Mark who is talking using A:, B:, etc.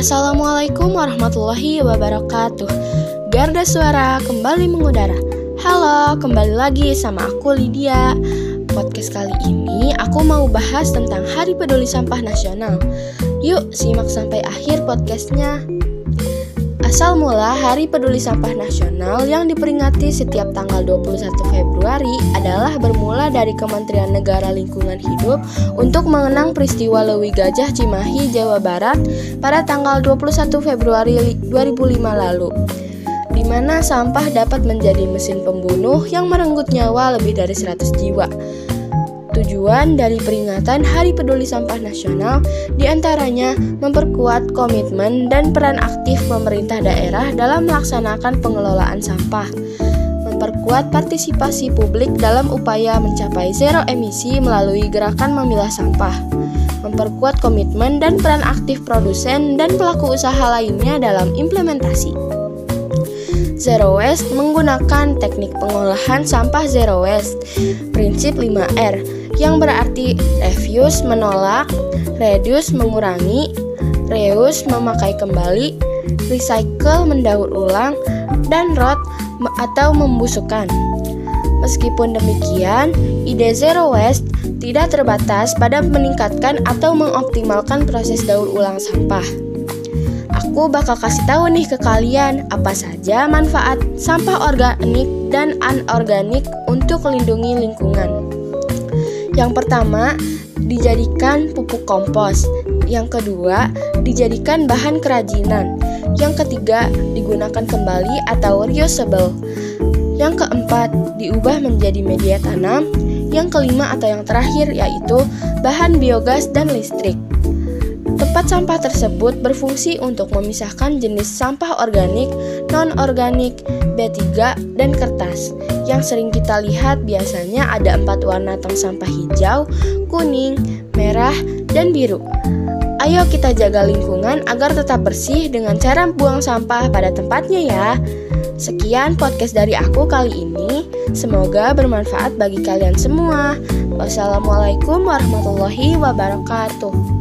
A: Assalamualaikum warahmatullahi wabarakatuh. Garda Suara kembali mengudara. Halo, kembali lagi sama aku Lydia. Podcast kali ini aku mau bahas tentang Hari Peduli Sampah Nasional. Yuk simak sampai akhir podcastnya Asal mula Hari Peduli Sampah Nasional yang diperingati setiap tanggal 21 Februari adalah bermula dari Kementerian Negara Lingkungan Hidup untuk mengenang peristiwa Lewi Gajah Cimahi, Jawa Barat pada tanggal 21 Februari 2005 lalu di mana sampah dapat menjadi mesin pembunuh yang merenggut nyawa lebih dari 100 jiwa. Tujuan dari peringatan Hari Peduli Sampah Nasional di antaranya memperkuat komitmen dan peran aktif pemerintah daerah dalam melaksanakan pengelolaan sampah, memperkuat partisipasi publik dalam upaya mencapai zero emisi melalui gerakan memilah sampah, memperkuat komitmen dan peran aktif produsen dan pelaku usaha lainnya dalam implementasi. Zero Waste menggunakan teknik pengolahan sampah Zero Waste, prinsip 5R, yang berarti refuse menolak, reduce mengurangi, reuse memakai kembali, recycle mendaur ulang, dan rot atau membusukkan. Meskipun demikian, ide zero waste tidak terbatas pada meningkatkan atau mengoptimalkan proses daur ulang sampah. Aku bakal kasih tahu nih ke kalian apa saja manfaat sampah organik dan anorganik untuk melindungi lingkungan. Yang pertama, dijadikan pupuk kompos. Yang kedua, dijadikan bahan kerajinan. Yang ketiga, digunakan kembali atau reusable. Yang keempat, diubah menjadi media tanam. Yang kelima atau yang terakhir yaitu bahan biogas dan listrik. Tempat sampah tersebut berfungsi untuk memisahkan jenis sampah organik, non-organik, B3, dan kertas. Yang sering kita lihat biasanya ada empat warna tong sampah hijau, kuning, merah, dan biru. Ayo kita jaga lingkungan agar tetap bersih dengan cara buang sampah pada tempatnya ya. Sekian podcast dari aku kali ini. Semoga bermanfaat bagi kalian semua. Wassalamualaikum warahmatullahi wabarakatuh.